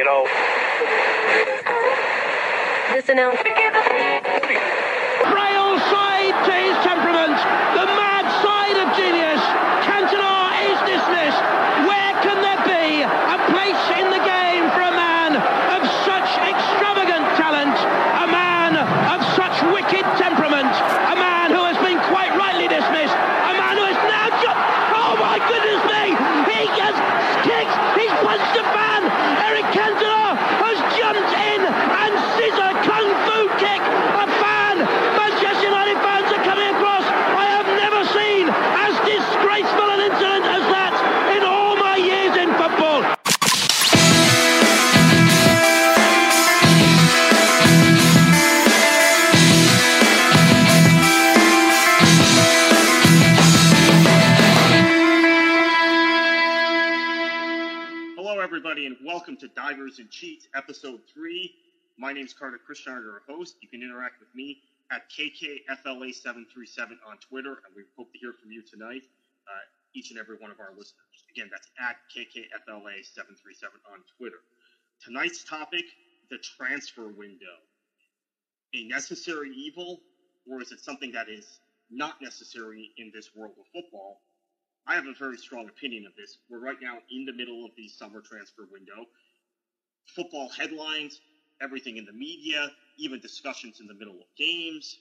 You know, This announcement. Frail side to his temperament, the mad side of genius. Cantona is dismissed. Where can there be a place in the game for a welcome to Divers and Cheats, Episode 3. My name is Kartik I'm your host. You can interact with me at KKFLA737 on Twitter, and we hope to hear from you tonight, uh, each and every one of our listeners. Again, that's at KKFLA737 on Twitter. Tonight's topic the transfer window. A necessary evil, or is it something that is not necessary in this world of football? I have a very strong opinion of this. We're right now in the middle of the summer transfer window. Football headlines, everything in the media, even discussions in the middle of games.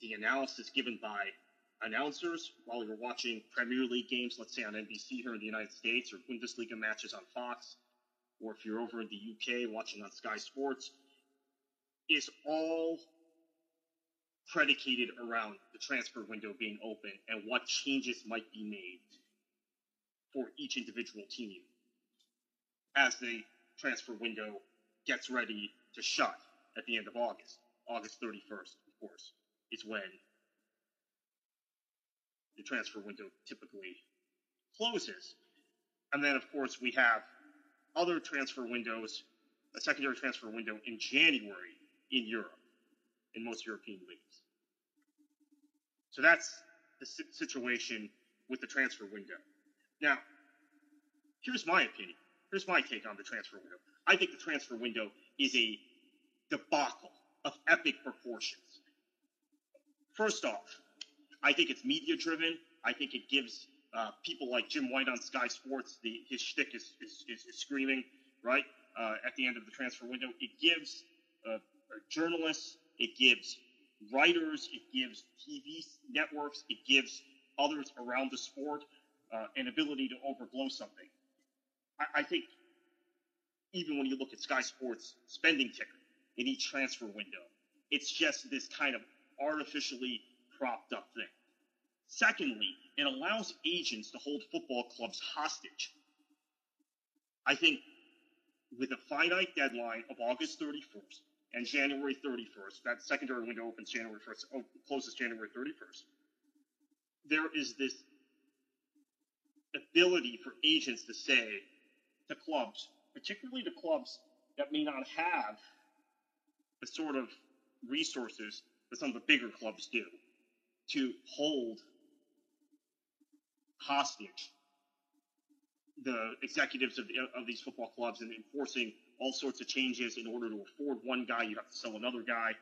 The analysis given by announcers while you're watching Premier League games, let's say on NBC here in the United States, or Bundesliga matches on Fox, or if you're over in the UK watching on Sky Sports, is all predicated around the transfer window being open and what changes might be made for each individual team as the transfer window gets ready to shut at the end of August. August 31st, of course, is when the transfer window typically closes. And then, of course, we have other transfer windows, a secondary transfer window in January in Europe, in most European leagues. So that's the situation with the transfer window. Now, here's my opinion. Here's my take on the transfer window. I think the transfer window is a debacle of epic proportions. First off, I think it's media driven. I think it gives uh, people like Jim White on Sky Sports the his shtick is, is, is, is screaming right uh, at the end of the transfer window. It gives uh, journalists, it gives writers, it gives TV networks, it gives others around the sport uh, an ability to overblow something. I, I think even when you look at Sky Sports spending ticker in each transfer window, it's just this kind of artificially propped up thing. Secondly, it allows agents to hold football clubs hostage. I think with a finite deadline of August 31st and January 31st, that secondary window opens January 1st, oh, closes January 31st, there is this ability for agents to say to clubs, particularly to clubs that may not have the sort of resources that some of the bigger clubs do, to hold hostage the executives of, the, of these football clubs and enforcing all sorts of changes in order to afford one guy, you have to sell another guy.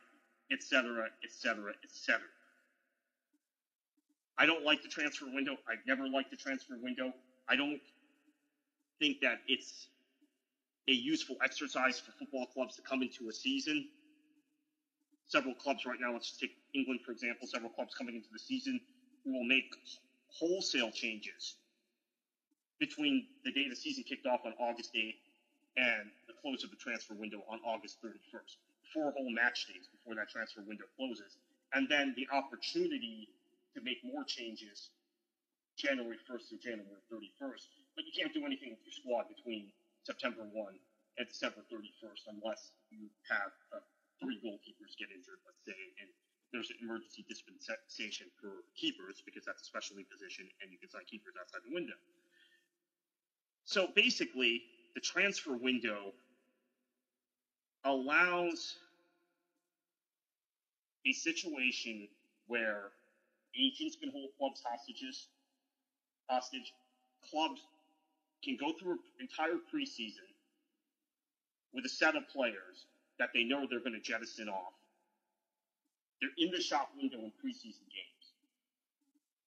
etc., etc., etc. I don't like the transfer window. I've never liked the transfer window. I don't think that it's a useful exercise for football clubs to come into a season. Several clubs right now, let's take England for example, several clubs coming into the season will make wholesale changes between the day the season kicked off on August 8th and close of the transfer window on August 31st. Four whole match days before that transfer window closes. And then the opportunity to make more changes January 1st through January 31st. But you can't do anything with your squad between September 1 and December 31st unless you have uh, three goalkeepers get injured, let's say, and there's an emergency dispensation for keepers because that's a specialty position and you can sign keepers outside the window. So basically, the transfer window allows a situation where agents can hold clubs hostages, hostage. Clubs can go through an entire preseason with a set of players that they know they're going to jettison off. They're in the shop window in preseason games.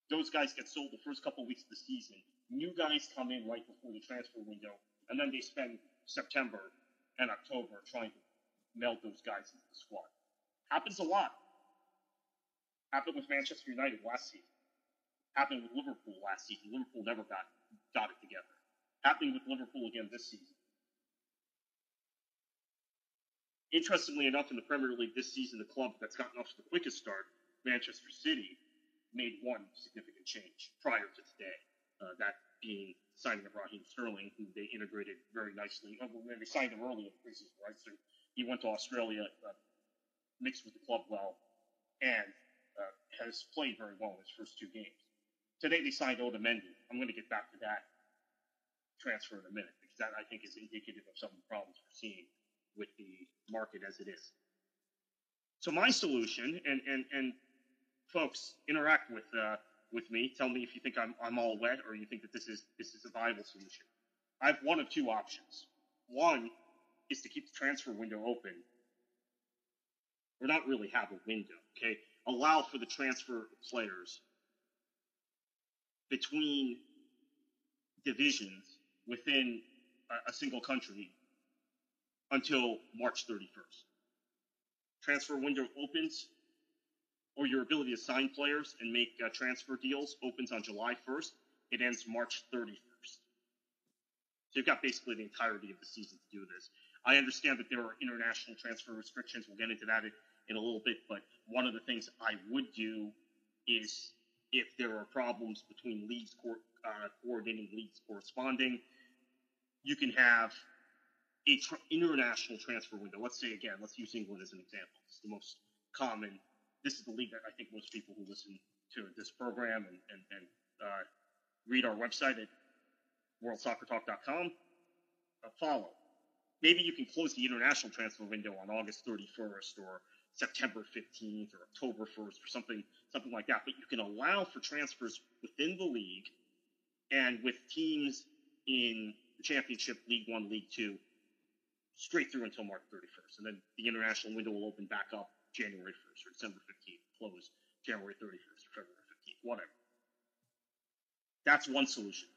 Those guys get sold the first couple of weeks of the season. New guys come in right before the transfer window, and then they spend September and October trying to meld those guys into the squad. Happens a lot. Happened with Manchester United last season. Happened with Liverpool last season. Liverpool never got got it together. Happening with Liverpool again this season. Interestingly enough, in the Premier League this season, the club that's gotten off to the quickest start, Manchester City, made one significant change prior to today. Uh, that being signing of Raheem Sterling, who they integrated very nicely. Oh, well, they signed him early in the preseason, right? So he went to Australia, uh, mixed with the club well, and uh, has played very well in his first two games. Today they signed Otamendi. I'm going to get back to that transfer in a minute because that I think is indicative of some of the problems we're seeing with the market as it is. So my solution, and and and folks, interact with uh, with me. Tell me if you think I'm I'm all wet or you think that this is this is a viable solution. I have one of two options. One is to keep the transfer window open, or not really have a window. Okay, allow for the transfer of players between divisions within a, a single country until March 31st. Transfer window opens, or your ability to sign players and make uh, transfer deals opens on July 1st. It ends March 31st. So you've got basically the entirety of the season to do this. I understand that there are international transfer restrictions. We'll get into that in, in a little bit, but one of the things I would do is if there are problems between leagues co- uh, coordinating, leagues corresponding, you can have a international transfer window. Let's say again, let's use England as an example. It's the most common. This is the league that I think most people who listen to this program and, and, and uh, read our website at worldsoccertalk.com uh, follow. Maybe you can close the international transfer window on August 31st or September 15th or October 1st or something something like that. But you can allow for transfers within the league and with teams in the Championship, League One, League Two, straight through until March 31st. And then the international window will open back up January 1st or December 15th, close January 31st or February 15th, whatever. That's one solution.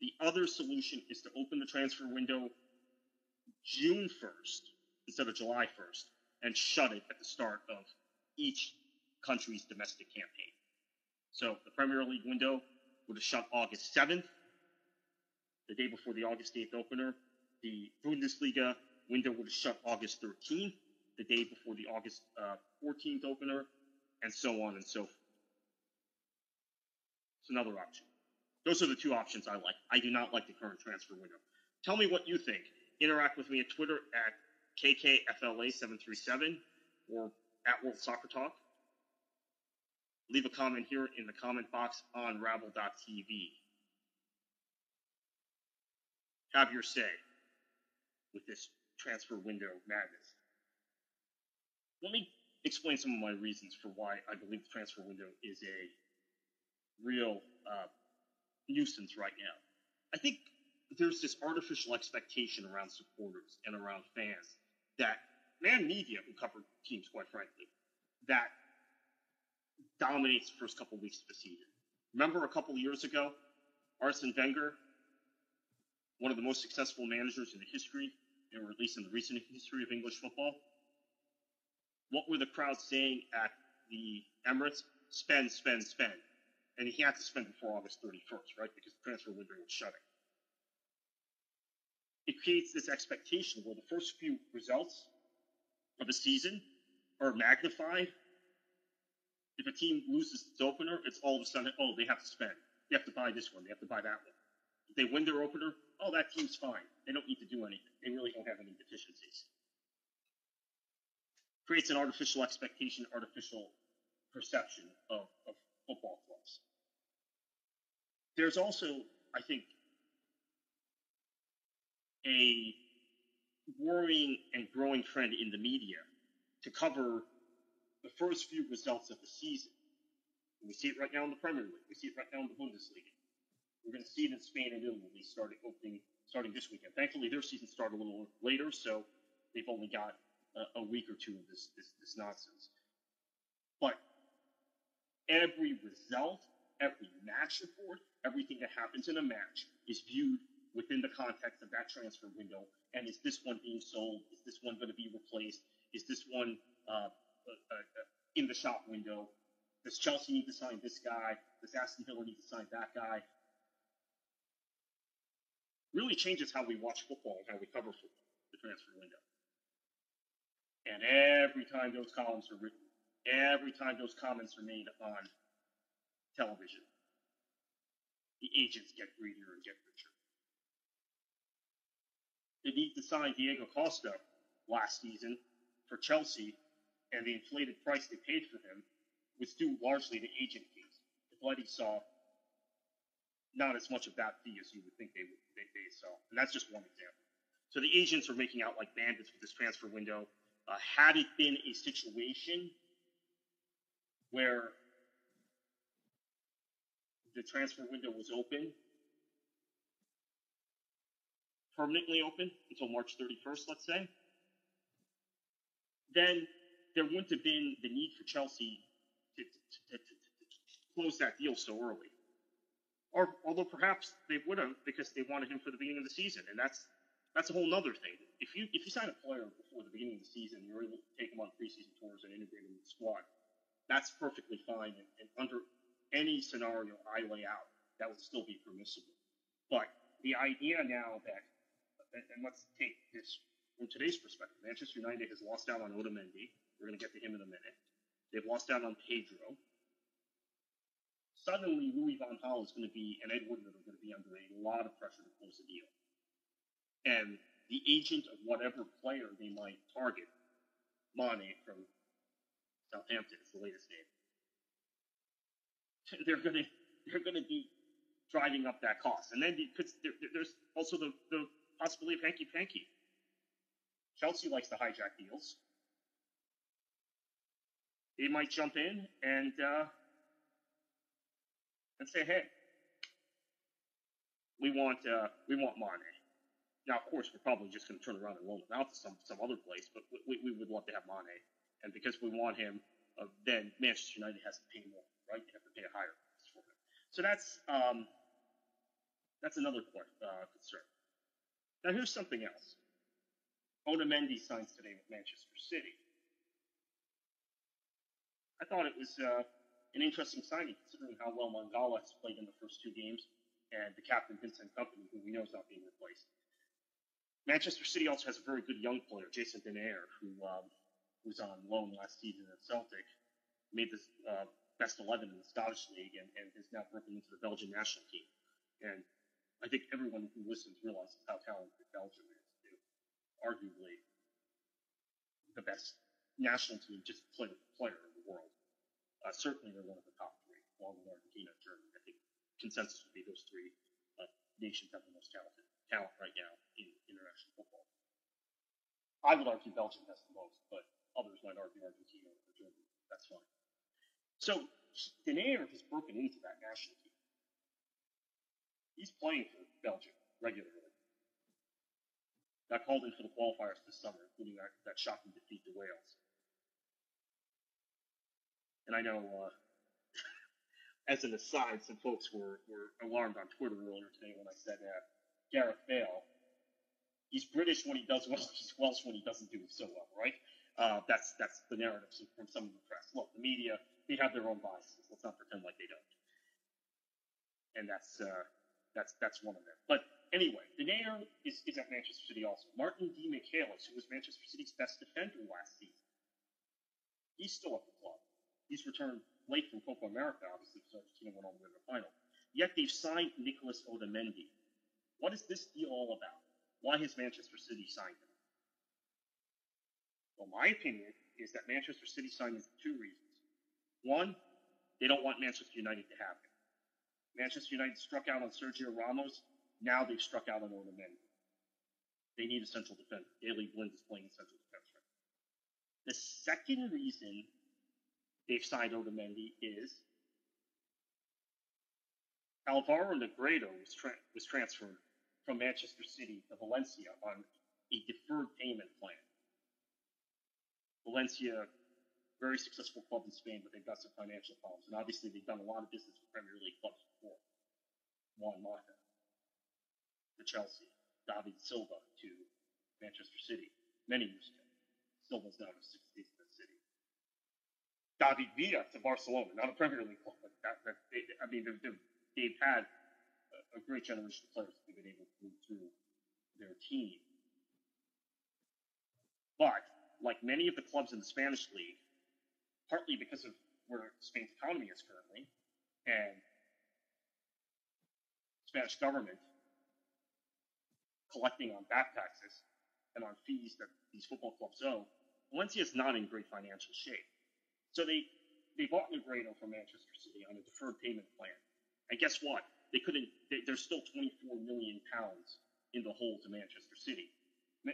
The other solution is to open the transfer window June 1st instead of July 1st and shut it at the start of each country's domestic campaign. So the Premier League window would have shut August 7th, the day before the August 8th opener. The Bundesliga window would have shut August 13th, the day before the August uh, 14th opener, and so on and so forth. It's another option. Those are the two options I like. I do not like the current transfer window. Tell me what you think. Interact with me at Twitter at KKFLA737 or at World Soccer Talk. Leave a comment here in the comment box on Rabble.tv. Have your say with this transfer window madness. Let me explain some of my reasons for why I believe the transfer window is a real uh, nuisance right now. I think there's this artificial expectation around supporters and around fans that man media who cover teams, quite frankly, that dominates the first couple of weeks of the season. Remember a couple of years ago, Arsene Wenger, one of the most successful managers in the history, or at least in the recent history of English football. What were the crowds saying at the Emirates? Spend, spend, spend. And he had to spend before August 31st, right? Because the transfer window was shutting. It creates this expectation where the first few results of a season are magnified. If a team loses its opener, it's all of a sudden, oh, they have to spend. They have to buy this one. They have to buy that one. If they win their opener, oh, that team's fine. They don't need to do anything. They really don't have any deficiencies. Creates an artificial expectation, artificial perception of, of football clubs. There's also, I think, a worrying and growing trend in the media to cover the first few results of the season. we see it right now in the Premier League. We see it right now in the Bundesliga. We're going to see it in Spain and Italy starting opening starting this weekend. Thankfully, their season started a little later, so they've only got a, week or two of this, this this nonsense. But every result, every match report, everything that happens in a match is viewed within the context of that transfer window. And is this one being sold? Is this one going to be replaced? Is this one uh, uh, uh, in the shop window? Does Chelsea need to sign this guy? Does Aston Villa need to sign that guy? Really changes how we watch football and how we cover football, the transfer window. And every time those columns are written, every time those comments are made on television, the agents get greedier and get richer. They need to sign Diego Costa last season for Chelsea, and the inflated price they paid for him was due largely to agent fees. The Bloody saw not as much of that fee as you would think they would they, they saw, and that's just one example. So the agents are making out like bandits with this transfer window. Uh, had it been a situation where the transfer window was open, permanently open until March 31st, let's say, then there wouldn't have been the need for Chelsea to, to, to, to close that deal so early. Or although perhaps they would have because they wanted him for the beginning of the season, and that's that's a whole other thing. If you if you sign a player before the beginning of the season, you're able to take him on preseason tours and integrate him in the squad. That's perfectly fine, and, and under any scenario I lay out, that would still be permissible. But the idea now that, and, and let's take this from today's perspective, Manchester United has lost out on Otamendi. We're going to get to him in a minute. They've lost out on Pedro suddenly Louis Van Gaal is going to be and Ed Woodward are going to be under a lot of pressure to close the deal. And the agent of whatever player they might target, Mane from Southampton is the latest name. They're going to they're to be driving up that cost, and then because there, there's also the, the possibility of hanky panky. Chelsea likes to hijack deals. They might jump in and uh, and say, hey, we want uh, we want Mane. Now, of course, we're probably just going to turn around and loan him out to some some other place, but we, we would love to have Mane, and because we want him, uh, then Manchester United has to pay more, right? They have to pay a higher price for him. So that's um, that's another uh, concern. Now, here's something else. Otamendi signs today with Manchester City. I thought it was uh, an interesting signing considering how well Mangala has played in the first two games and the captain Vincent Kompany, who we know is not being replaced. Manchester City also has a very good young player, Jason Denayer, who um, was on loan last season at Celtic, made the uh, best 11 in the Scottish League, and, and is now broken into the Belgian national team. And I think everyone who listens realizes how talented Belgium is. Too. Arguably the best national team, just player, player in the world. Uh, certainly, they're one of the top three, along with Argentina and Germany. I think consensus would be those three uh, nations have the most talented talent right now in international football. I would argue Belgium has the most, but others might argue Argentina or Germany. That's fine. So Denayer has broken into that national team. He's playing for Belgium regularly. got called in for the qualifiers this summer, including that, that shocking defeat to Wales. And I know, uh, as an aside, some folks were, were alarmed on Twitter earlier today when I said that Gareth Bale, he's British when he does well, he's Welsh when he doesn't do so well, right? Uh, that's that's the narrative from some of the press. Look, the media they have their own biases. Let's not pretend like they don't. And that's uh, that's that's one of them. But anyway, Denayer is, is at Manchester City also. Martin Demichelis, who was Manchester City's best defender last season, he's still at the club. He's returned late from Copa America, obviously, because Argentina went the way to the final. Yet they've signed Nicolas Otamendi. What is this deal all about? Why has Manchester City signed him? Well, my opinion is that Manchester City signed him for two reasons. One, they don't want Manchester United to have him. Manchester United struck out on Sergio Ramos. Now they've struck out on Otamendi. They need a central defender. Daley Blind is playing central defense right The second reason they've signed Otamendi is Alvaro Negredo was, tra- was transferred from Manchester City to Valencia on a deferred payment plan. Valencia, very successful club in Spain, but they've got some financial problems. And obviously, they've done a lot of business with Premier League clubs before. Juan Mata to Chelsea, David Silva to Manchester City many years ago. Silva's now in his sixth season in the city. David Villa to Barcelona, not a Premier League club, but that, that they, I mean, they've, they've had a, great generation of players that they've been able to move through their team. But like many of the clubs in the Spanish league, partly because of where Spain's economy is currently, and Spanish government collecting on back taxes and on fees that these football clubs owe, Valencia is not in great financial shape. So they they bought Negredo from Manchester City on a deferred payment plan. And guess what? They couldn't. They, there's still 24 million pounds in the hole to Manchester City.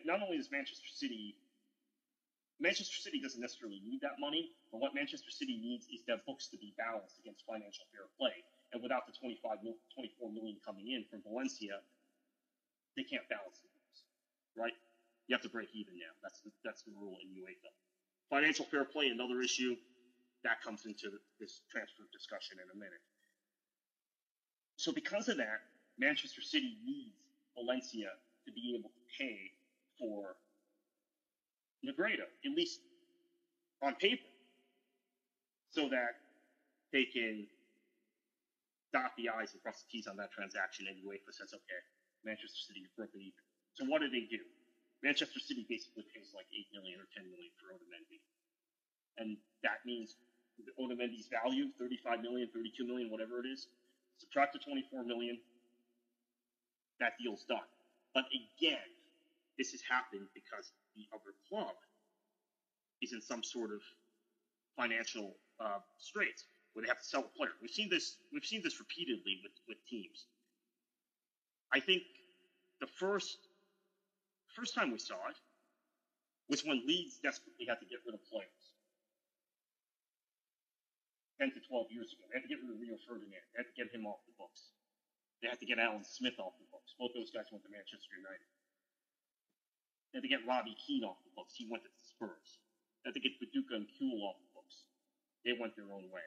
Not only is Manchester City Manchester City doesn't necessarily need that money, but what Manchester City needs is their books to be balanced against financial fair play. And without the 25, 24 million coming in from Valencia, they can't balance the books, right? You have to break even now. That's the, that's the rule in UEFA. Financial fair play, another issue, that comes into this transfer discussion in a minute. So because of that, Manchester City needs Valencia to be able to pay for Negredo, at least on paper, so that they can dot the I's and cross the T's on that transaction and UEFA says, okay, Manchester City is broken even. So what do they do? Manchester City basically pays like 8 million or 10 million for Otamendi. And that means Otamendi's value, 35 million, 32 million, whatever it is, subtract the 24 million, that deal's done. But again, this has happened because the other club is in some sort of financial uh, straits where they have to sell a player. We've seen this. We've seen this repeatedly with with teams. I think the first first time we saw it was when Leeds desperately had to get rid of players. 10 to 12 years ago. They had to get rid of Rio Ferdinand. They had to get him off the books. They had to get Alan Smith off the books. Both those guys went to Manchester United. They had to get Robbie Keane off the books. He went to the Spurs. They had to get Viduka and Kewell off the books. They went their own way.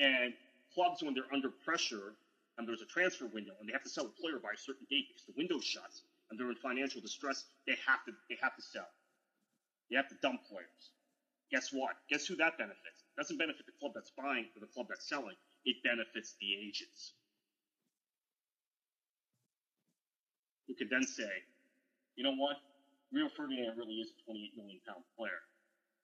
And clubs, when they're under pressure and there's a transfer window and they have to sell a player by a certain date because the window shuts and they're in financial distress, they have to they have to sell. They have to dump players. Guess what? Guess who that benefits? It doesn't benefit the club that's buying or the club that's selling. It benefits the agents. who could then say, you know what? Rio Ferdinand really is a 28 million pound player.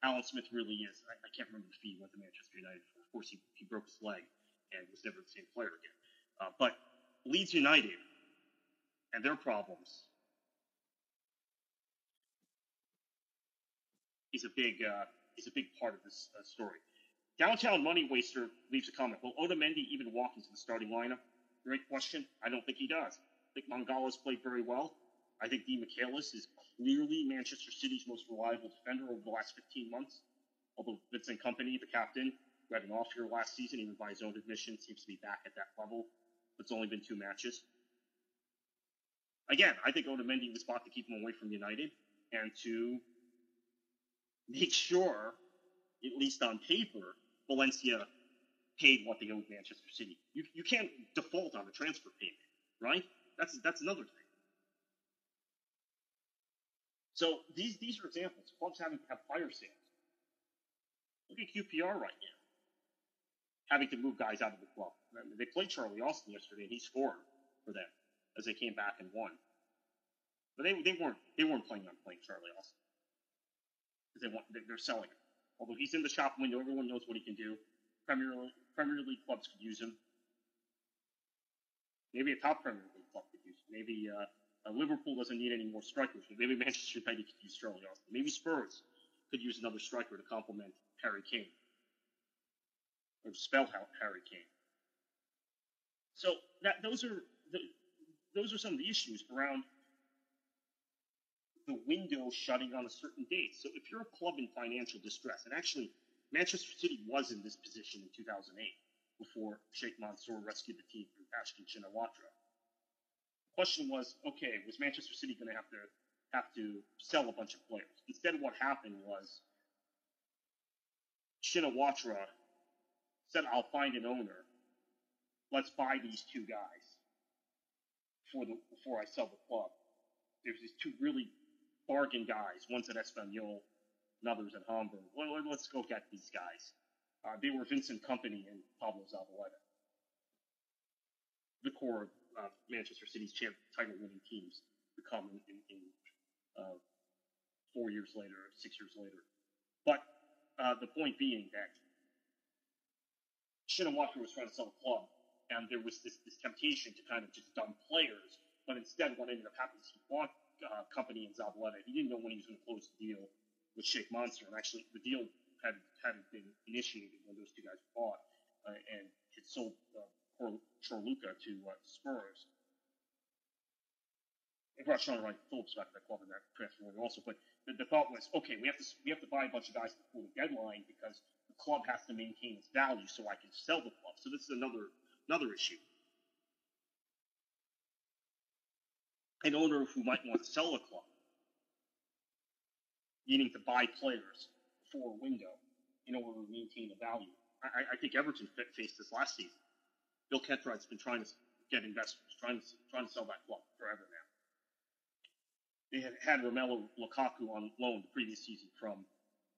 Alan Smith really is. I, I can't remember the fee he went to Manchester United. Of course, he, he broke his leg and was never the same player again. Uh, but Leeds United and their problems is a big uh, is a big part of this uh, story. Downtown Money Waster leaves a comment. Will Otamendi even walk into the starting lineup? Great question. I don't think he does. I think Mangala's played very well. I think Demichelis is clearly Manchester City's most reliable defender over the last 15 months. Although Vincent Kompany, the captain, who had an off year last season, even by his own admission, seems to be back at that level. But It's only been two matches. again, I think Otamendi was bought to keep him away from United and to make sure, at least on paper, Valencia paid what they owed Manchester City. You, you can't default on a transfer payment, right? That's that's another thing. So these these are examples. Clubs having to have fire sales. Look at QPR right now, having to move guys out of the club. They played Charlie Austin yesterday, and he scored for them as they came back and won. But they, they weren't they weren't planning on playing Charlie Austin because they want they're selling him. Although he's in the shop window, everyone knows what he can do. Premier Premier League clubs could use him. Maybe a top Premier League club could use him. Maybe uh, Liverpool doesn't need any more strikers. Maybe Manchester United could use Charlie Austin. Maybe Spurs could use another striker to complement Harry Kane or spell Harry Kane. So that those are the, those are some of the issues around the window shutting on a certain date. So if you're a club in financial distress, and actually Manchester City was in this position in 2008 before Sheikh Mansour rescued the team from Thaksin Shinawatra. The question was, okay, was Manchester City going to have to have to sell a bunch of players? Instead, what happened was Shinawatra said, "I'll find an owner. Let's buy these two guys before the before I sell the club." There's these two really bargain guys. One's at Espanyol, another's at Hamburg. Well, let's go get these guys. Uh, they were Vincent Kompany and Pablo Zabaleta, the core of uh, Manchester City's champ title-winning teams become in, in, in uh, four years later, six years later. But uh, the point being that Shinawatra was trying to sell a club, and there was this, this temptation to kind of just dump players. But instead, what ended up happening is he bought uh, Kompany in Zabaleta. He didn't know when he was going to close the deal with Sheikh Mansour. and actually the deal had hadn't been initiated when those two guys bought, uh, and had sold uh, Corluka to uh, Spurs. It brought Shaun Wright-Phillips back to that club in that transfer window also. But the, the, thought was, okay, we have to we have to buy a bunch of guys before the deadline because the club has to maintain its value so I can sell the club. So this is another another issue. An owner who might want to sell a club, needing to buy players for a window in order to maintain the value. I, I think Everton faced this last season. Bill Kenwright's been trying to get investors, trying to trying to sell that club forever now. They had had Romelu Lukaku on loan the previous season from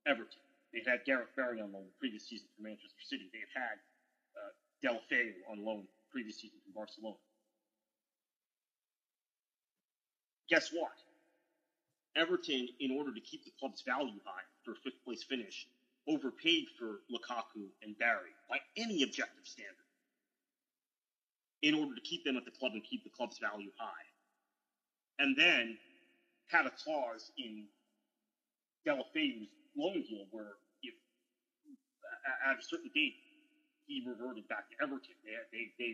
Everton. They had Gareth Barry on loan the previous season from Manchester City. They had had uh, Deulofeu on loan the previous season from Barcelona. Guess what? Everton, in order to keep the club's value high for a fifth place finish, overpaid for Lukaku and Barry by any objective standard in order to keep them at the club and keep the club's value high. And then had a clause in Deulofeu's loan deal where if at a certain date he reverted back to Everton, they they they,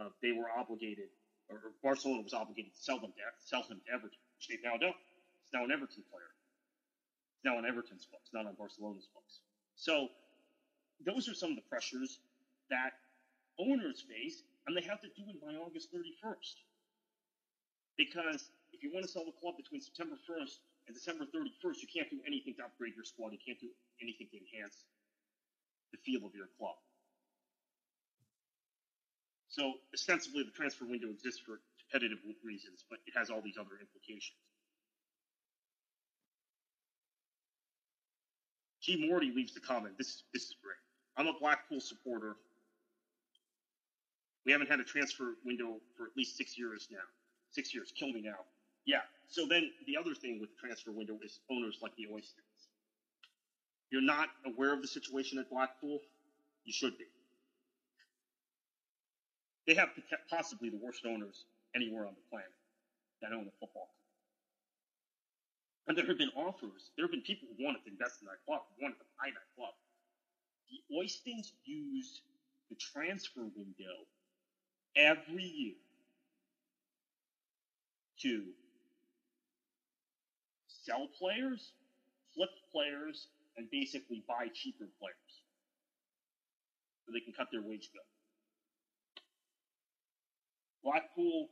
uh, they were obligated or, Barcelona was obligated to sell them to, sell him to Everton, which they now don't. It's now an Everton player. It's now on Everton's books, not on Barcelona's books. So those are some of the pressures that owners face, and they have to do it by August 31st. Because if you want to sell the club between September 1st and December 31st, you can't do anything to upgrade your squad. You can't do anything to enhance the feel of your club. So ostensibly, the transfer window exists for competitive reasons, but it has all these other implications. G. Morty leaves the comment. This this is great. I'm a Blackpool supporter. We haven't had a transfer window for at least six years now. Six years, kill me now. Yeah. So then the other thing with the transfer window is owners like the Oystons. You're not aware of the situation at Blackpool. You should be. They have possibly the worst owners anywhere on the planet that own a football club. And there have been offers. There have been people who wanted to invest in that club, wanted to buy that club. The Oystons use the transfer window every year to sell players, flip players, and basically buy cheaper players so they can cut their wage bill. Blackpool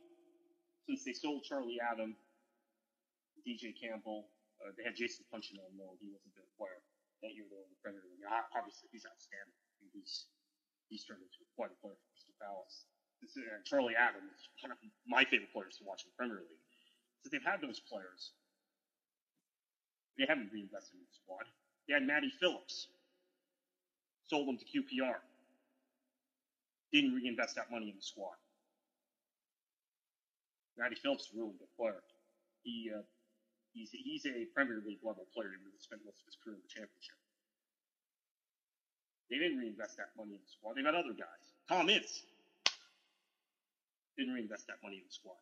since they sold Charlie Adam, DJ Campbell, uh, they had Jason Puncheon. No, he wasn't their player that year. They the Premier League. Obviously, he's outstanding. He's he's turned into quite a player for Crystal Palace. This uh, Charlie Adam is one of my favorite players to watch in the Premier League. So they've had those players. They haven't reinvested in the squad. They had Matty Phillips. Sold him to QPR. Didn't reinvest that money in the squad. Matty Phillips is really good player. He uh, he's he's a Premier League level player. Really spent most of his career in the Championship. They didn't reinvest that money in the squad. They got other guys. Tom Ince didn't reinvest that money in the squad.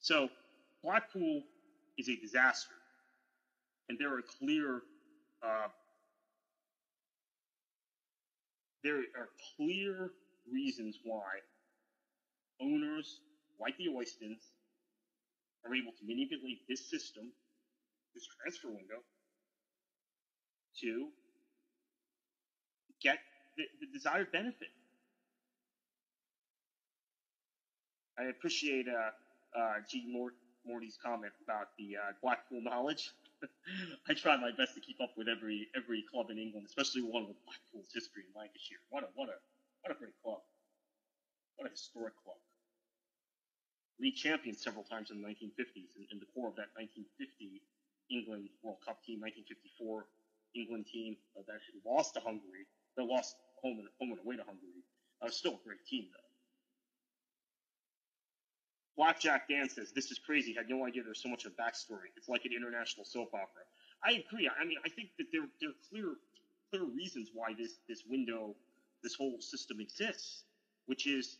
So Blackpool is a disaster, and there are clear uh, there are clear reasons why owners like the Oystons are able to manipulate this system, this transfer window, to get the, the desired benefit. I appreciate uh, uh, G. Mort- Morty's comment about the uh, Blackpool knowledge. I try my best to keep up with every every club in England, especially one with Blackpool's history in Lancashire. What a what a what a great club! What a historic club. League champions several times in the 1950s, and, and the core of that 1950 England World Cup team, 1954 England team uh, that actually lost to Hungary. They lost home and home and away to Hungary. Uh, still a great team though. Blackjack Dan says, This is crazy. Had no idea there's so much of a backstory. It's like an international soap opera. I agree. I mean, I think that there, there are clear, clear reasons why this, this window, this whole system exists, which is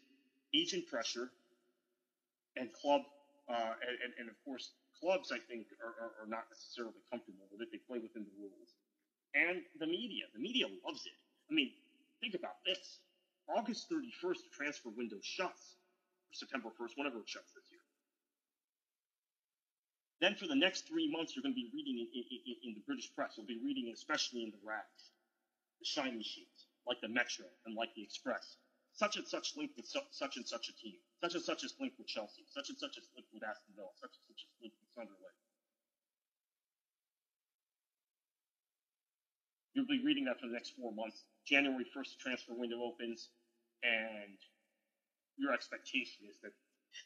agent pressure and club, uh, and, and, of course, clubs, I think, are, are, are not necessarily comfortable with it. They play within the rules. And the media. The media loves it. I mean, think about this. August 31st, the transfer window shuts. September 1st, whenever it shuts this year. Then for the next three months, you're going to be reading in, in, in the British press. You'll be reading, especially in the rags, the shiny sheets, like the Metro and like the Express. Such and such linked with su- such and such a team. Such and such is linked with Chelsea. Such and such is linked with Aston Villa. Such and such is linked with Sunderland. You'll be reading that for the next four months. January 1st, transfer window opens, and your expectation is that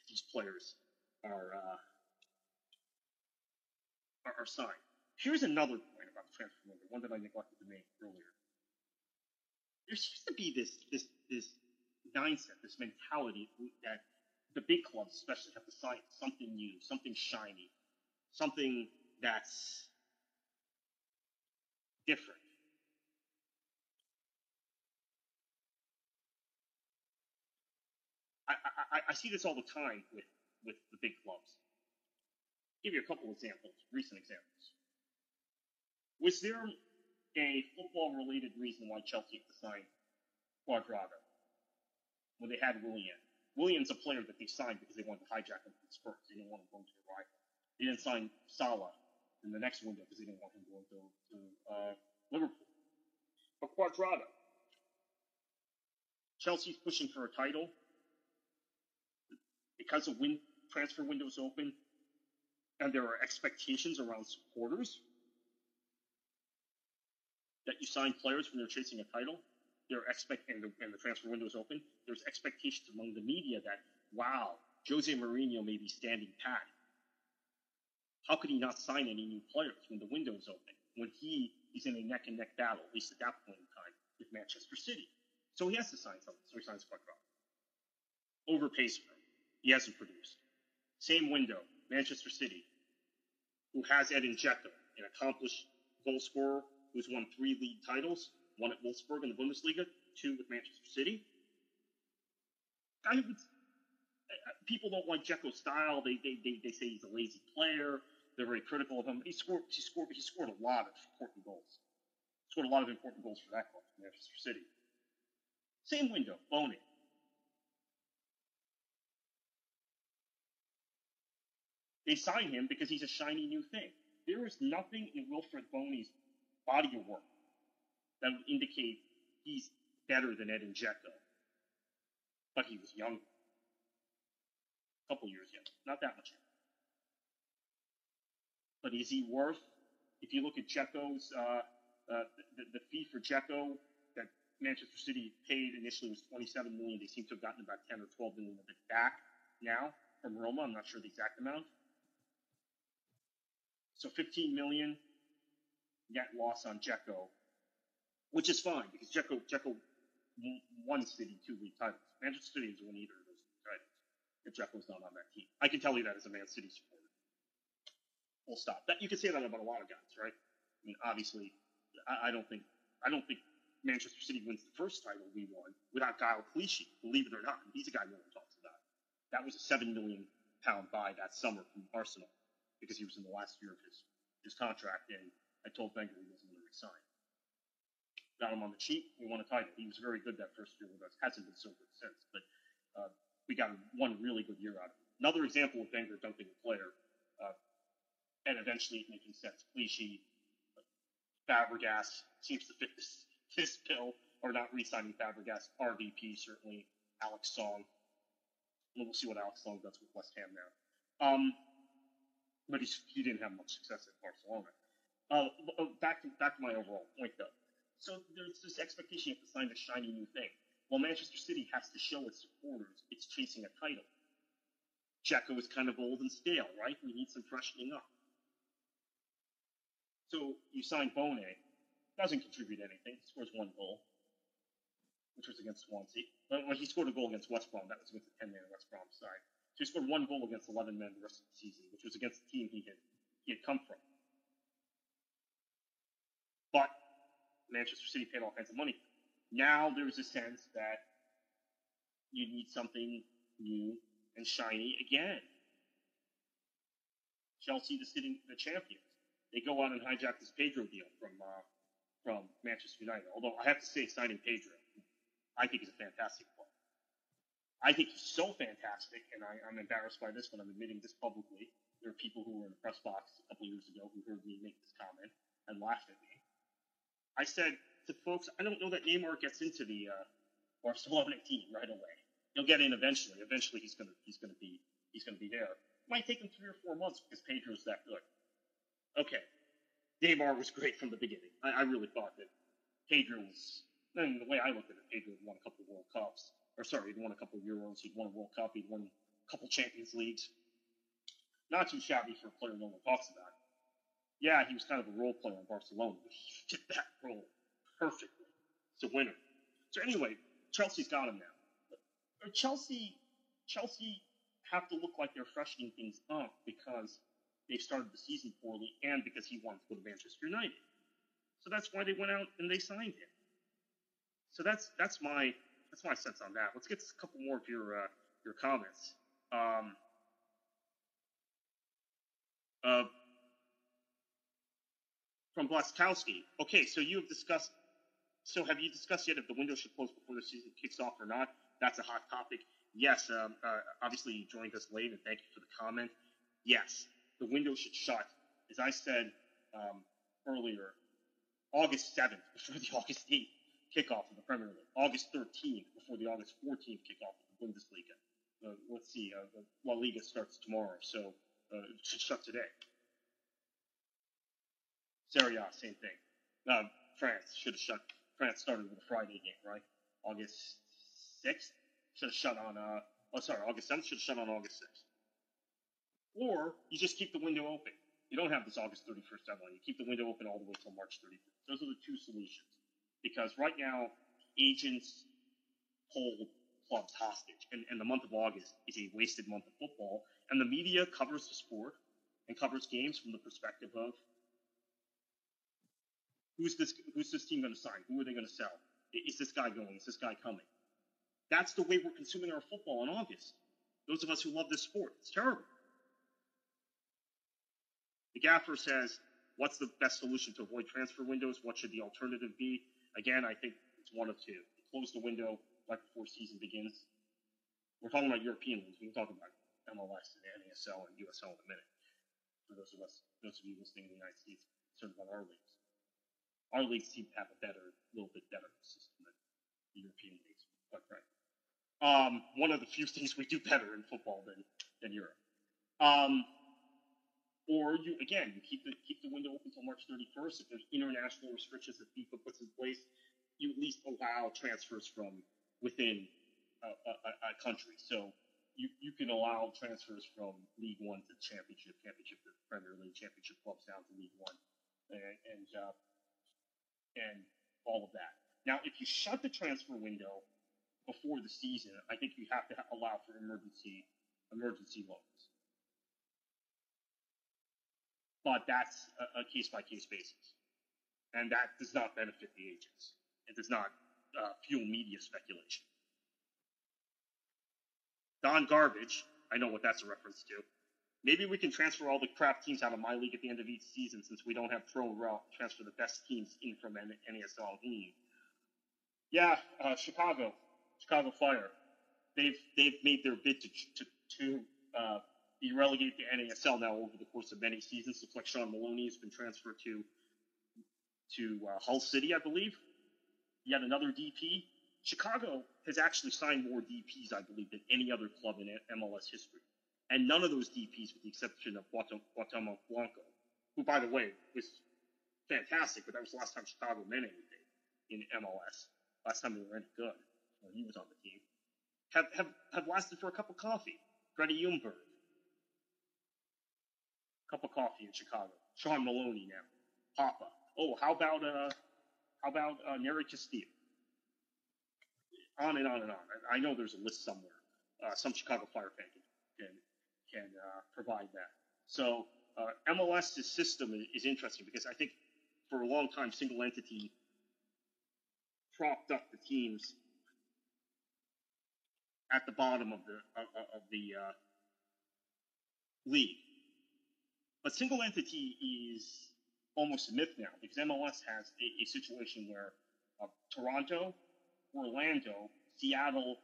these players are uh, are, are signed. Here's another point about the transfer window, one that I neglected to make earlier. There seems to be this this this mindset, this mentality that the big clubs especially have to sign something new, something shiny, something that's different. I, I, I see this all the time with, with the big clubs. give you a couple examples, recent examples. Was there a football related reason why Chelsea had to sign Cuadrado when they had Willian? Willian's a player that they signed because they wanted to hijack him from the Spurs. They didn't want him going to the rival. They didn't sign Salah in the next window because they didn't want him going to, to uh, Liverpool. But Cuadrado, Chelsea's pushing for a title because the win- transfer window is open and there are expectations around supporters that you sign players when they're chasing a title. There expect and the, and the transfer window is open. There's expectations among the media that wow, Jose Mourinho may be standing pat. How could he not sign any new players when the window is open? When he is in a neck and neck battle, at least at that point in time, with Manchester City. So he has to sign something. So he signs Cuadrado. Overpays for him. He hasn't produced. Same window, Manchester City, who has Edin Dzeko, an accomplished goal scorer who's won three league titles, one at Wolfsburg in the Bundesliga, two with Manchester City. People don't like Dzeko's style. They, they, they, they say he's a lazy player. They're very critical of him. He scored he scored he scored a lot of important goals. Scored a lot of important goals for that club, Manchester City. Same window, Bony. They sign him because he's a shiny new thing. There is nothing in Wilfried Bony's body of work that would indicate he's better than Edin Dzeko. But he was younger. A couple years yet, not that much yet. But is he worth? If you look at Dzeko's, uh, uh, the, the fee for Dzeko that Manchester City paid initially was 27 million. They seem to have gotten about 10 or 12 million of it back now from Roma. I'm not sure the exact amount. So 15 million net loss on Dzeko, which is fine because Dzeko Dzeko won City two league titles. Manchester City has won either of those titles if Dzeko's not on that team. I can tell you that as a Man City supporter. Full stop. That you can say that about a lot of guys, right? I mean, obviously, I, I don't think I don't think Manchester City wins the first title we won without Gaël Clichy. Believe it or not, he's a guy no one talks about. That was a seven million pound buy that summer from Arsenal because he was in the last year of his his contract, and I told Wenger he wasn't going to resign. Got him on the cheap. We won a title. He was very good that first year with us. Hasn't been so good since, but uh, we got one really good year out of him. Another example of Wenger dumping a player, uh, and eventually making sense. Clichy, Fabregas seems to fit this, this bill, or not re-signing Fabregas. RVP certainly. Alex Song. We'll see what Alex Song does with West Ham now. Um, but he didn't have much success at Barcelona. Uh, uh, back to back to my overall point though. So there's this expectation you have to sign a shiny new thing. Well, Manchester City has to show its supporters it's chasing a title. Dzeko is kind of old and stale, right? We need some freshening up. So you sign Bony, doesn't contribute anything. Scores one goal, which was against Swansea. When he scored a goal against West Brom, that was against the 10-man West Brom side. So he scored one goal against 11 men the rest of the season, which was against the team he had he had come from. But Manchester City paid all kinds of money. Now there's a sense that you need something new and shiny again. Chelsea, the sitting the champions, they go out and hijack this Pedro deal from uh, from Manchester United. Although I have to say, signing Pedro, I think is a fantastic player. I think he's so fantastic, and I, am embarrassed by this, but I'm admitting this publicly. There are people who were in the press box a couple years ago who heard me make this comment and laughed at me. I said to folks, I don't know that Neymar gets into the uh, Barcelona team right away. He'll get in eventually. Eventually, he's gonna he's gonna be he's gonna be there. It might take him three or four months because Pedro's that good. Okay, Neymar was great from the beginning. I, I really thought that Pedro was. And the way I looked at it, Pedro won a couple of World Cups or sorry, he'd won a couple Euros, he'd won a World Cup, he'd won a couple Champions Leagues. Not too shabby for a player no one talks about. Yeah, he was kind of a role player in Barcelona, but he did that role perfectly. It's a winner. So anyway, Chelsea's got him now. Chelsea, Chelsea have to look like they're freshening things up because they started the season poorly and because he wanted to go to Manchester United. So that's why they went out and they signed him. So that's that's my that's my sense on that. Let's get a couple more of your uh, your comments. Um, uh, from Blaskowski. Okay, so you have discussed. So have you discussed yet if the window should close before the season kicks off or not? That's a hot topic. Yes, um, uh, obviously you joined us late, and thank you for the comment. Yes, the window should shut. As I said um, earlier, August 7th, before the August 8th kickoff of the Premier League, August 13th before the August 14th kickoff of the Bundesliga. Uh, let's see, uh, La Liga starts tomorrow, so uh, it should shut today. Serie A, same thing. Uh, France should have shut. France started with a Friday game, right? August 6th should have shut on. Uh, oh, sorry, August 7th should have shut on August 6th. Or you just keep the window open. You don't have this August 31st deadline. You keep the window open all the way till March 31st. Those are the two solutions because right now agents hold clubs hostage, and, and the month of August is a wasted month of football, and the media covers the sport and covers games from the perspective of who's this who's this team going to sign? Who are they going to sell? Is this guy going? Is this guy coming? That's the way we're consuming our football in August. Those of us who love this sport, it's terrible. The gaffer says, "What's the best solution to avoid transfer windows? What should the alternative be?" Again, I think it's one of two. Close the window right before season begins. We're talking about European leagues. We can talk about MLS and NASL and USL in a minute. For those of us, those of you listening in the United States, concerned about our leagues. Our leagues seem to have a better, a little bit better system than European leagues, quite frankly. Um, one of the few things we do better in football than than Europe. Um, or you again, you keep the keep the window open until March 31st. If there's international restrictions that FIFA puts in place, you at least allow transfers from within a, a, a country. So you, you can allow transfers from League One to Championship, Championship to Premier League, Championship clubs down to League One, and and, uh, and all of that. Now, if you shut the transfer window before the season, I think you have to allow for emergency emergency loans. But that's a case by case basis, and that does not benefit the agents. It does not uh, fuel media speculation. Don Garbage, I know what that's a reference to. Maybe we can transfer all the crap teams out of my league at the end of each season since we don't have pro transfer the best teams in from NASL. Hmm. Yeah, uh, Chicago, Chicago Fire. They've they've made their bid to to, to uh, be relegated to NASL now over the course of many seasons. Looks like Shaun Maloney has been transferred to to uh, Hull City, I believe. Yet another DP. Chicago has actually signed more DPs, I believe, than any other club in MLS history. And none of those DPs, with the exception of Cuauhtémoc Blanco, who, by the way, was fantastic, but that was the last time Chicago meant anything in MLS. Last time they were any good when he was on the team. Have, have, have lasted for a cup of coffee. Freddie Ljungberg. Cup of coffee in Chicago. Shaun Maloney now. Pappa. Oh, how about, uh, how about, uh, Castillo? on and on and on. I, know there's a list somewhere. Uh, some Chicago Fire fan can can, uh, provide that. So uh, MLS's system is, interesting because I think for a long time single entity propped up the teams at the bottom of the of the uh, league. But single entity is almost a myth now because MLS has a, a situation where uh, Toronto Orlando, Seattle,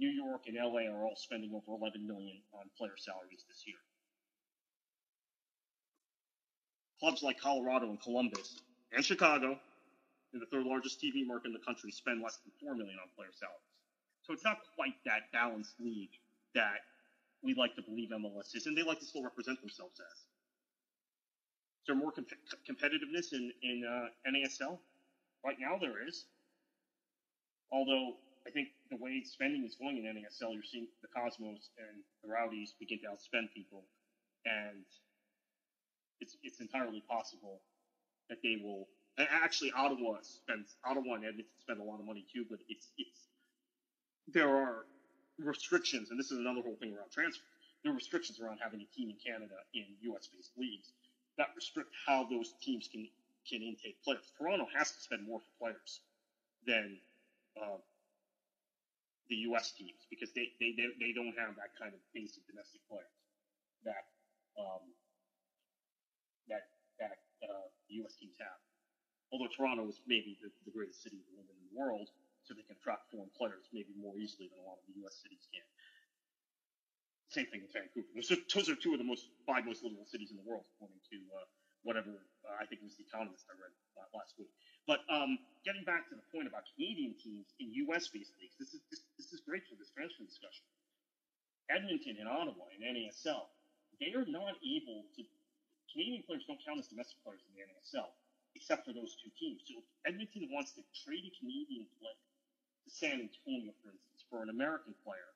New York, and LA are all spending over 11 million on player salaries this year. Clubs like Colorado and Columbus and Chicago, in the third largest TV market in the country, spend less than 4 million on player salaries. So it's not quite that balanced league that we like to believe MLS is, and they like to still represent themselves as. Is there more comp- competitiveness in, in uh, NASL? Right now, there is. Although I think the way spending is going in NASL, you're seeing the Cosmos and the Rowdies begin to outspend people, and it's it's entirely possible that they will. And actually, Ottawa spends Ottawa and Edmonton spend a lot of money too, but it's it's there are restrictions, and this is another whole thing around transfers. There are restrictions around having a team in Canada in U.S. based leagues that restrict how those teams can can intake players. Toronto has to spend more for players than uh, the U.S. teams because they, they, they, they don't have that kind of base of domestic players that um, that that uh, the U.S. teams have. Although Toronto is maybe the, the greatest city in the world, so they can attract foreign players maybe more easily than a lot of the U.S. cities can. Same thing with Vancouver. Those are, those are two of the most five most livable cities in the world, according to uh, whatever uh, I think it was the Economist I read uh, last week. But um, getting back to the point about Canadian teams in U.S.-based leagues, this is this, this is great for this transfer discussion. Edmonton and Ottawa in NASL, they are not able to. Canadian players don't count as domestic players in the NASL, except for those two teams. So if Edmonton wants to trade a Canadian player to San Antonio, for instance, for an American player,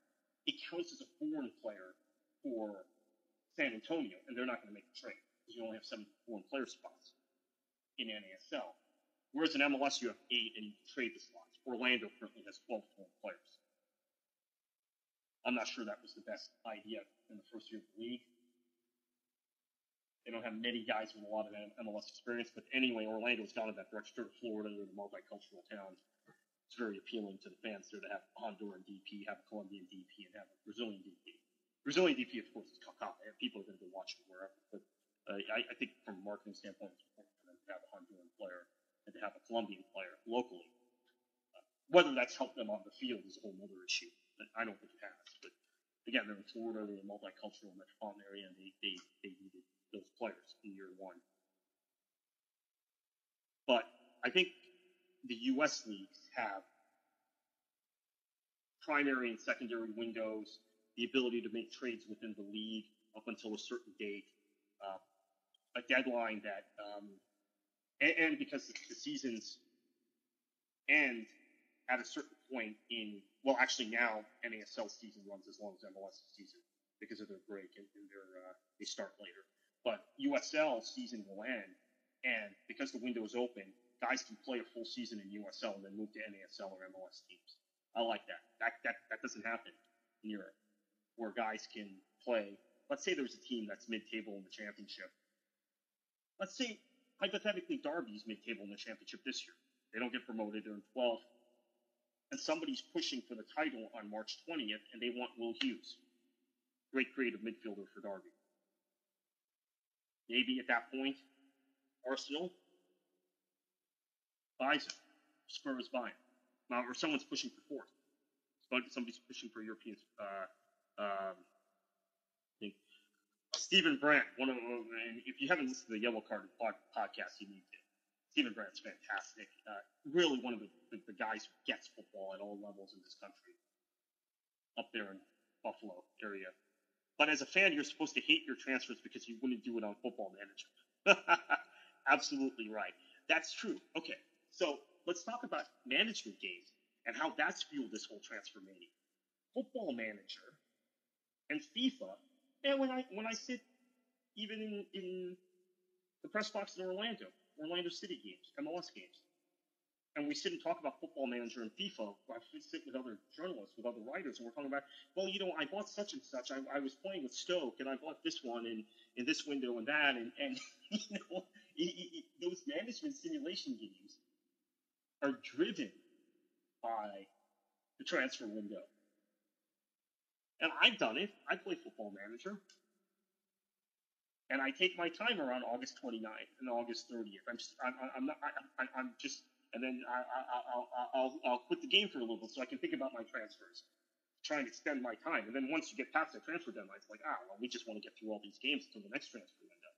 it counts as a foreign player for San Antonio, and they're not going to make the trade because you only have seven foreign player spots in NASL. Whereas in MLS, you have eight and you trade the slots. Orlando currently has 12 foreign players. I'm not sure that was the best idea in the first year of the league. They don't have many guys with a lot of MLS experience, but anyway, Orlando's gone in that direction. Florida, they're a multicultural town. It's very appealing to the fans there to have a Honduran DP, have a Colombian DP, and have a Brazilian DP. Brazilian DP, of course, is Kaká. People are going to go watch it wherever. But uh, I, I, think from a marketing standpoint, it's important for them to have a Honduran player and to have a Colombian player locally. Uh, whether that's helped them on the field is a whole other issue. I don't think it has. But again, they're in Florida, they're a multicultural metropolitan area, and they, they, they needed those players in year one. But I think the U.S. leagues have primary and secondary windows, the ability to make trades within the league up until a certain date, uh, a deadline that, um, and, and because the seasons end at a certain point in, well, actually now NASL season runs as long as MLS season because of their break and, and their, uh, they start later. But USL season will end, and because the window is open, guys can play a full season in USL and then move to NASL or MLS teams. I like that. That that that doesn't happen in Europe, where guys can play. Let's say there's a team that's mid-table in the championship. Let's say hypothetically Derby's mid-table in the championship this year. They don't get promoted. They're in 12th, and somebody's pushing for the title on March 20th, and they want Will Hughes, great creative midfielder for Derby. Maybe at that point, Arsenal buys him, Spurs buy him, or someone's pushing for fourth. Somebody's pushing for European. Uh, um, Stephen Brandt, one of them, if you haven't listened to the Yellow Card podcast, you need to. Stephen Brandt's fantastic. Uh, really one of the, the, the, guys who gets football at all levels in this country. Up there in Buffalo area. But as a fan, you're supposed to hate your transfers because you wouldn't do it on Football Manager. Absolutely right. That's true. Okay, so let's talk about management games and how that's fueled this whole transfer mania. Football Manager and FIFA, and when I when I sit even in, in the press box in Orlando, Orlando City games, MLS games, and we sit and talk about Football Manager and FIFA. I sit with other journalists, with other writers, and we're talking about, well, you know, I bought such and such. I, I was playing with Stoke, and I bought this one in, in this window and that, and, and you know, it, it, it, those management simulation games are driven by the transfer window. And I've done it. I play Football Manager. And I take my time around August 29th and August 30th. I'm just, I'm, I'm not, I, I'm just and then I, will I'll, I'll quit the game for a little bit so I can think about my transfers, try and extend my time. And then once you get past the transfer deadline, it's like, ah, well, we just want to get through all these games until the next transfer window.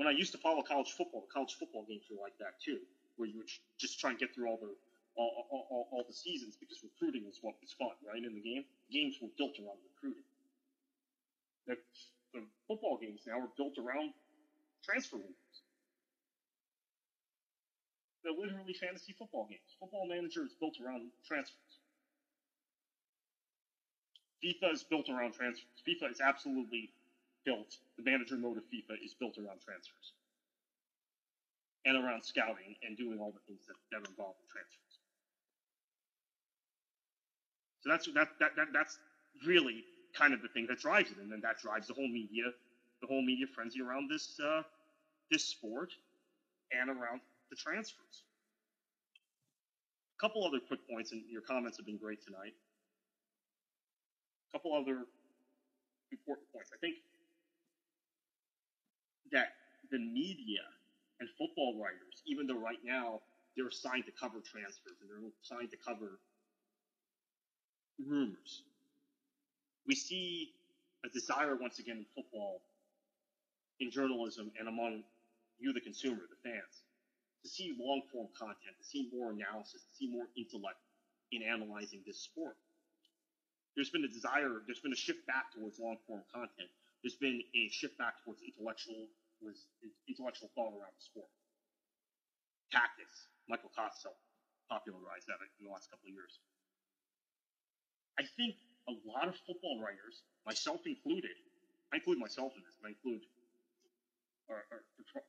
When I used to follow college football, college football games were like that too, where you would just try and get through all the all, all, all, the seasons because recruiting is what was fun, right? In the game, games were built around recruiting. The, the football games now are built around transfer windows. They're literally fantasy football games. Football Manager is built around transfers. FIFA is built around transfers. FIFA is absolutely built. The manager mode of FIFA is built around transfers and around scouting and doing all the things that, that transfers. So that's that, that, that that's really kind of the thing that drives it, and then that drives the whole media, the whole media frenzy around this uh, this sport and around the transfers. A couple other quick points, and your comments have been great tonight. A couple other important points. I think that the media and football writers, even though right now they're assigned to cover transfers and they're assigned to cover rumors, we see a desire once again in football, in journalism, and among you, the consumer, the fans, to see long form content, to see more analysis, to see more intellect in analyzing this sport. There's been a desire, there's been a shift back towards long form content. There's been a shift back towards intellectual was intellectual thought around the sport. Tactics. Michael Kossa popularized that in the last couple of years. I think a lot of football writers, myself included, I include myself in this, and I include our, our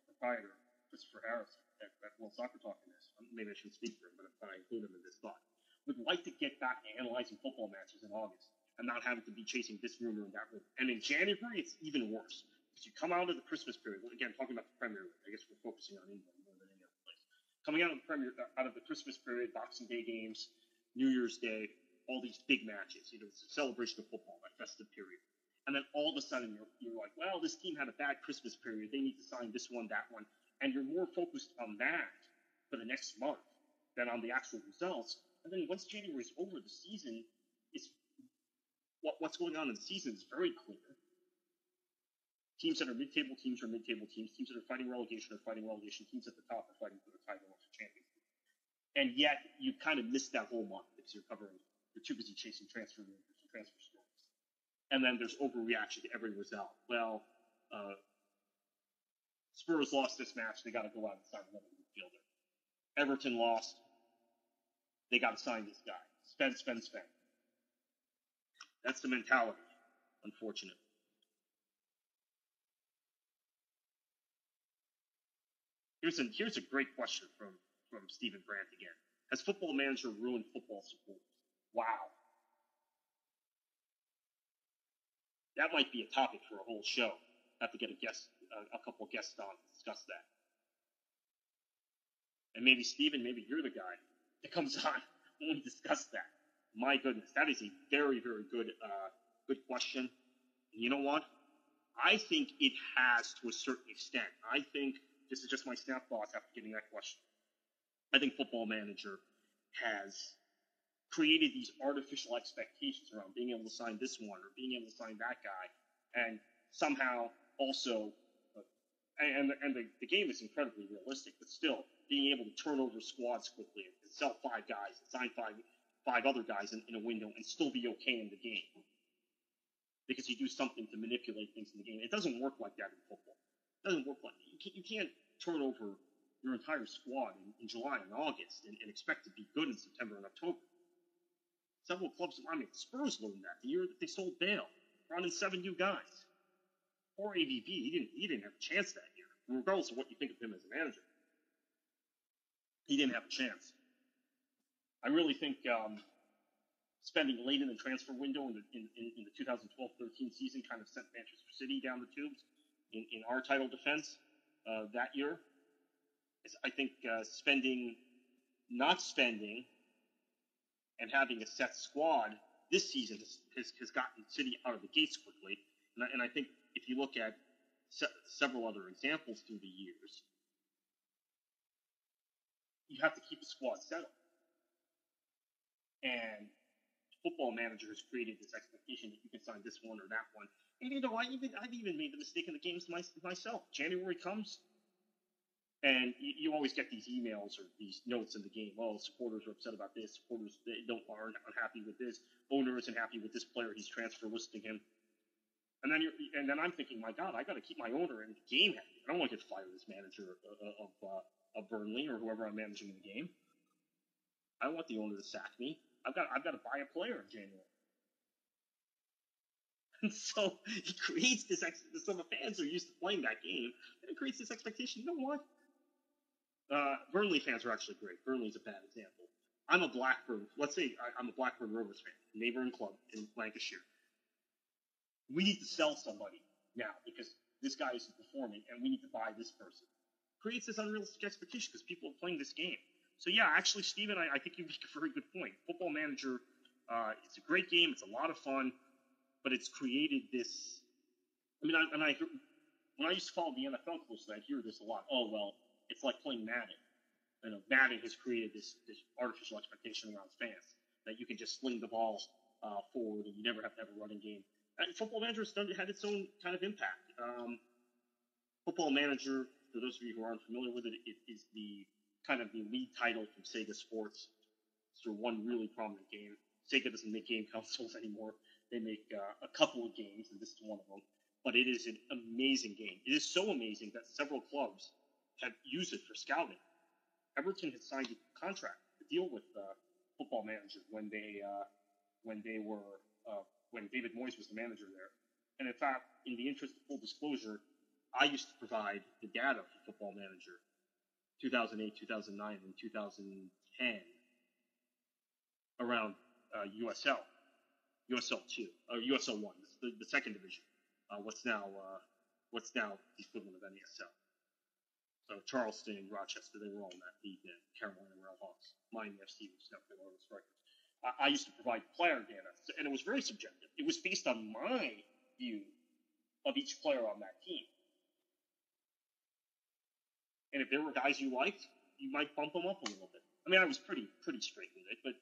proprietor, Christopher Harris, at, at World Soccer Talk in this. Maybe I shouldn't speak for him, but, I include him in this thought. Would like to get back to analyzing football matches in August and not having to be chasing this rumor and that rumor. And in January, it's even worse because you come out of the Christmas period. Again, talking about the Premier League, I guess we're focusing on England more than any other place. Coming out of the Premier, uh, out of the Christmas period, Boxing Day games, New Year's Day, all these big matches. You know, it's a celebration of football, that festive period. And then all of a sudden, you're, you're like, well, this team had a bad Christmas period. They need to sign this one, that one and you're more focused on that for the next month than on the actual results. And then once January is over, the season is what, what's going on in the season is very clear. Teams that are mid-table teams are mid-table teams. Teams that are fighting relegation are fighting relegation. Teams at the top are fighting for the title of the championship. and yet you kind of missed that whole month because you're covering, you're too busy chasing transfer rumors and transfer stories. And then there's overreaction to every result. Well, uh, Spurs lost this match. They got to go out and sign another midfielder. Everton lost. They got to sign this guy. Spend, spend, spend. That's the mentality, unfortunately. Here's a here's a great question from from Stephen Brandt again. Has Football Manager ruined football support? Wow. That might be a topic for a whole show. have to get a guest, a, a couple guests on to discuss that. And maybe Stephen, maybe you're the guy that comes on when we discuss that. My goodness, that is a very, very good, uh, good question. And you know what? I think it has to a certain extent. I think this is just my snap thoughts after getting that question. I think Football Manager has created these artificial expectations around being able to sign this one or being able to sign that guy, and somehow also, uh, and and the, the game is incredibly realistic, but still being able to turn over squads quickly and sell five guys and sign five five other guys in, in a window and still be okay in the game because you do something to manipulate things in the game. It doesn't work like that in football. It doesn't work like that. You can't, you can't turn over your entire squad in, in July and August and, and, expect to be good in September and October. Several clubs, I mean, Spurs learned that the year that they sold Bale, brought in seven new guys. Poor AVB, he didn't he didn't have a chance that year, regardless of what you think of him as a manager. He didn't have a chance. I really think um, spending late in the transfer window in the, in, in the 2012-13 season kind of sent Manchester City down the tubes in, in our title defense uh, that year I think uh, spending, not spending, and having a set squad this season has, has, gotten City out of the gates quickly. And I, and I think if you look at se- several other examples through the years, you have to keep a squad settled. And football manager has created this expectation that you can sign this one or that one. And you know, I even I've even made the mistake in the games my, myself. January comes, and you, you, always get these emails or these notes in the game. Oh, supporters are upset about this. Supporters they don't are unhappy with this. Owner isn't happy with this player. He's transfer listing him. And then you're, and then I'm thinking, my God, I got to keep my owner in the game happy. I don't want to get fired as manager of of, uh, of Burnley or whoever I'm managing in the game. I don't want the owner to sack me. I've got I've got to buy a player in January. And so he creates this. Ex- of the fans are used to playing that game, and it creates this expectation. You know what? Uh, Burnley fans are actually great. Burnley's a bad example. I'm a Blackburn. Let's say I, am a Blackburn Rovers fan, neighboring club in Lancashire. We need to sell somebody now because this guy isn't performing, and we need to buy this person. Creates this unrealistic expectation because people are playing this game. So yeah, actually, Stephen, I, I think you make a very good point. Football Manager, uh, it's a great game. It's a lot of fun, but it's created this. I mean, I, and I when I used to follow the NFL closely, I hear this a lot. Oh well, it's like playing Madden. You know, Madden has created this, this artificial expectation around fans that you can just sling the ball uh, forward and you never have to have a running game. And Football Manager has done, had its own kind of impact. Um, Football Manager, for those of you who aren't familiar with it, it is the kind of the lead title from Sega Sports. It's their one really prominent game. Sega doesn't make game consoles anymore. They make uh, a couple of games, and this is one of them. But it is an amazing game. It is so amazing that several clubs had used it for scouting. Everton had signed a contract, a deal with uh, Football Manager when they uh, when they were uh, when David Moyes was the manager there. And in fact, in the interest of full disclosure, I used to provide the data for Football Manager 2008, 2009, and 2010 around uh, USL, USL two USL one, the, the second division. Uh, what's now uh, what's now the equivalent of NASL. So Charleston, Rochester, they were all in that league then. Carolina Railhawks, Miami FC, which now Florida Strikers. I, I used to provide player data, and it was very subjective. It was based on my view of each player on that team. And if there were guys you liked, you might bump them up a little bit. I mean, I was pretty pretty straight with it, but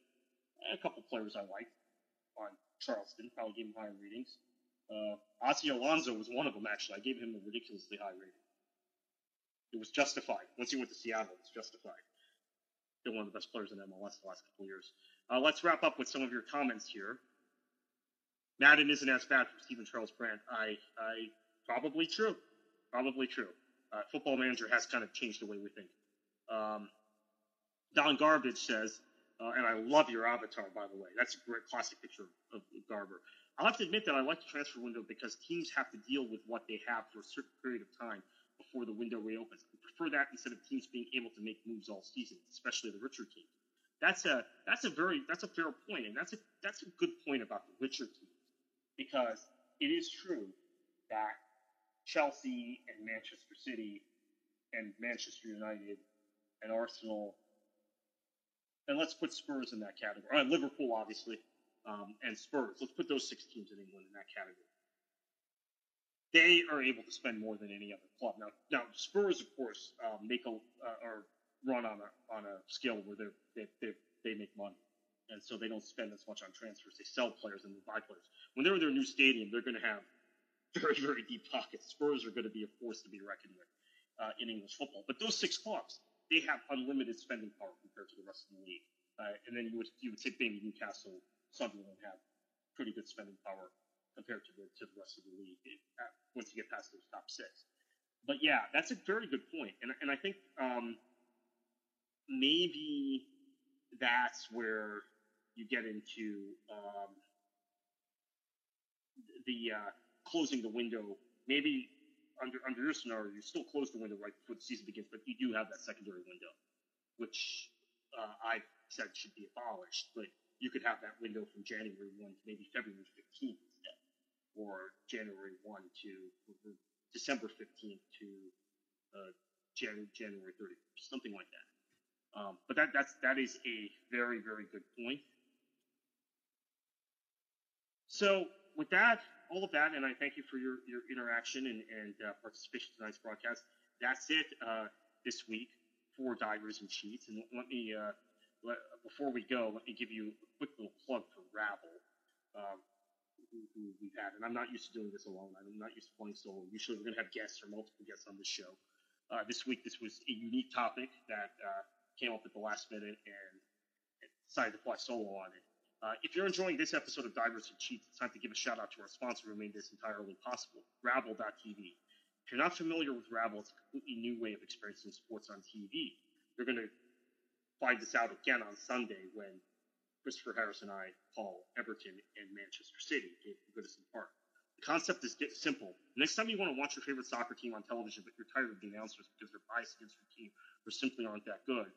a couple players I liked on Charleston probably gave him higher ratings. Uh, Alonso was one of them, actually. I gave him a ridiculously high rating. It was justified. Once he went to Seattle, it was justified. been one of the best players in MLS the last couple of years. Uh, let's wrap up with some of your comments here. Madden isn't as bad for Stephen Charles Brandt. I, I probably true, probably true. Uh, football Manager has kind of changed the way we think. Um, Don Garbage says, uh, and I love your avatar, by the way. That's a great classic picture of, of Garber. I'll have to admit that I like the transfer window because teams have to deal with what they have for a certain period of time before the window reopens. I prefer that instead of teams being able to make moves all season, especially the richer teams. That's a that's a very that's a fair point, and that's a that's a good point about the richer teams because it is true that Chelsea and Manchester City and Manchester United and Arsenal and let's put Spurs in that category. Right, Liverpool, obviously, um, and Spurs. Let's put those six teams in England in that category. They are able to spend more than any other club. Now, now Spurs, of course, um, make a uh, or run on a on a scale where they they they make money, and so they don't spend as much on transfers. They sell players and they buy players. When they're in their new stadium, they're going to have very very deep pockets. Spurs are going to be a force to be reckoned with uh, in English football. But those six clubs, they have unlimited spending power compared to the rest of the league. Uh, and then you would you would say maybe Newcastle, Sunderland have pretty good spending power compared to the to the rest of the league uh, once you get past those top six. But yeah, that's a very good point, and and I think um, maybe that's where you get into um, the uh, closing the window. Maybe under under your scenario, you still close the window right before the season begins, but you do have that secondary window, which uh, I said should be abolished. But you could have that window from January one to maybe February fifteenth or January one to December fifteenth to uh, January January thirty, something like that. Um, but that that's that is a very very good point. So with that, all of that, and I thank you for your, your interaction and, and uh, participation in tonight's broadcast. That's it uh, this week for Divers and Cheats. And let me, uh, let, before we go, let me give you a quick little plug for Rabble, um, who, we've had. And I'm not used to doing this alone. I'm not used to playing solo. Usually we're going to have guests or multiple guests on this show. Uh, this week, this was a unique topic that uh, came up at the last minute and decided to play solo on it. Uh, if you're enjoying this episode of Divers and Cheats, it's time to give a shout out to our sponsor who made this entirely possible, Rabble.tv. If you're not familiar with Rabble, it's a completely new way of experiencing sports on TV. You're going to find this out again on Sunday when Christopher Harris and I call Everton and Manchester City at Goodison Park. The concept is simple. Next time you want to watch your favorite soccer team on television, but you're tired of the announcers because they're biased against your team or simply aren't that good,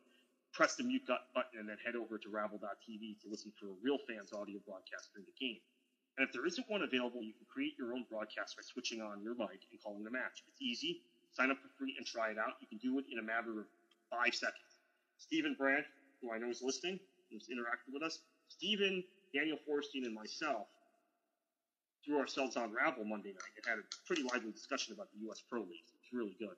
press the mute button and then head over to Rabble.tv to listen for a real fan's audio broadcast during the game. And if there isn't one available, you can create your own broadcast by switching on your mic and calling the match. It's easy. Sign up for free and try it out. You can do it in a matter of five seconds. Stephen Brandt, who I know is listening, who's interacted with us, Stephen, Daniel Forstein, and myself threw ourselves on Rabble Monday night and had a pretty lively discussion about the U.S. Pro League. It's really good.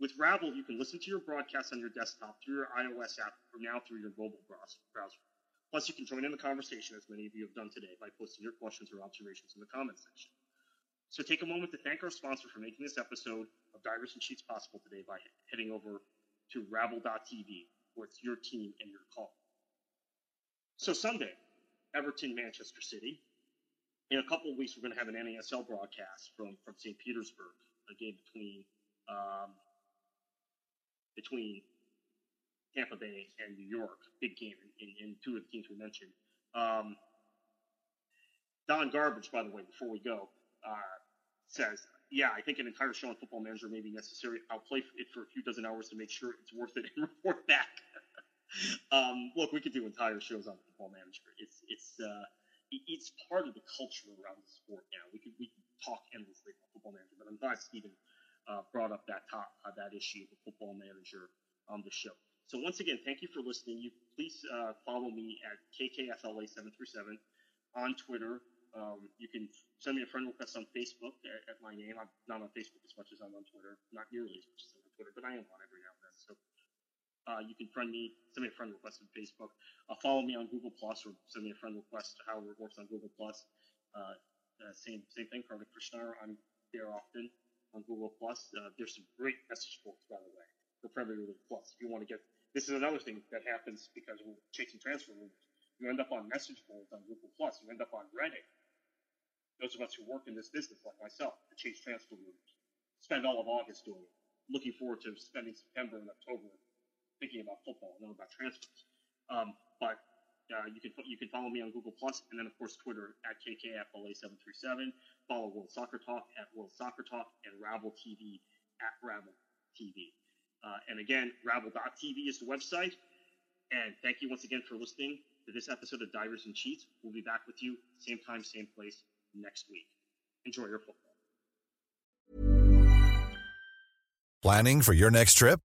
With Rabble, you can listen to your broadcast on your desktop through your iOS app or now through your mobile browser. Plus, you can join in the conversation, as many of you have done today, by posting your questions or observations in the comments section. So take a moment to thank our sponsor for making this episode of Divers and Cheats possible today by heading over to Rabble.tv, where it's your team and your call. So Sunday, Everton, Manchester City. In a couple of weeks, we're going to have an NASL broadcast from, from St. Petersburg, a game between um, between Tampa Bay and New York. Big game in, in two of the teams we mentioned. Um, Don Garbage, by the way, before we go, uh, says, yeah, I think an entire show on Football Manager may be necessary. I'll play it for a few dozen hours to make sure it's worth it and report back. Um, look, we could do entire shows on Football Manager. It's it's uh, it's part of the culture around the sport now. We could we could talk endlessly about Football Manager, but I'm glad Stephen uh, brought up that top, uh, that issue of football manager on the show. So once again, thank you for listening. You please uh, follow me at KKFLA737 on Twitter. Um, you can send me a friend request on Facebook at, at, my name. I'm not on Facebook as much as I'm on Twitter, not nearly as much as I'm on Twitter, but I am on every now uh, you can friend me, send me a friend request on Facebook. Uh, follow me on Google Plus or send me a friend request. To it works on Google Plus. Uh, uh, same same thing. Kartik Krishnaiyer. I'm there often on Google Plus. Uh, there's some great message boards, by the way, for Premier League Plus. If you want to get this is another thing that happens because we're chasing transfer rumors. You end up on message boards on Google Plus. You end up on Reddit. Those of us who work in this business, like myself, to chase transfer rumors, spend all of August doing it. Looking forward to spending September and October thinking about football, not about transfers. Um, but uh, you can you can follow me on Google Plus, and then of course Twitter at KKFLA737. Follow World Soccer Talk at World Soccer Talk and Rabble TV at Rabble TV. Uh, and again, Rabble.tv is the website. And thank you once again for listening to this episode of Divers and Cheats. We'll be back with you same time, same place next week. Enjoy your football. Planning for your next trip?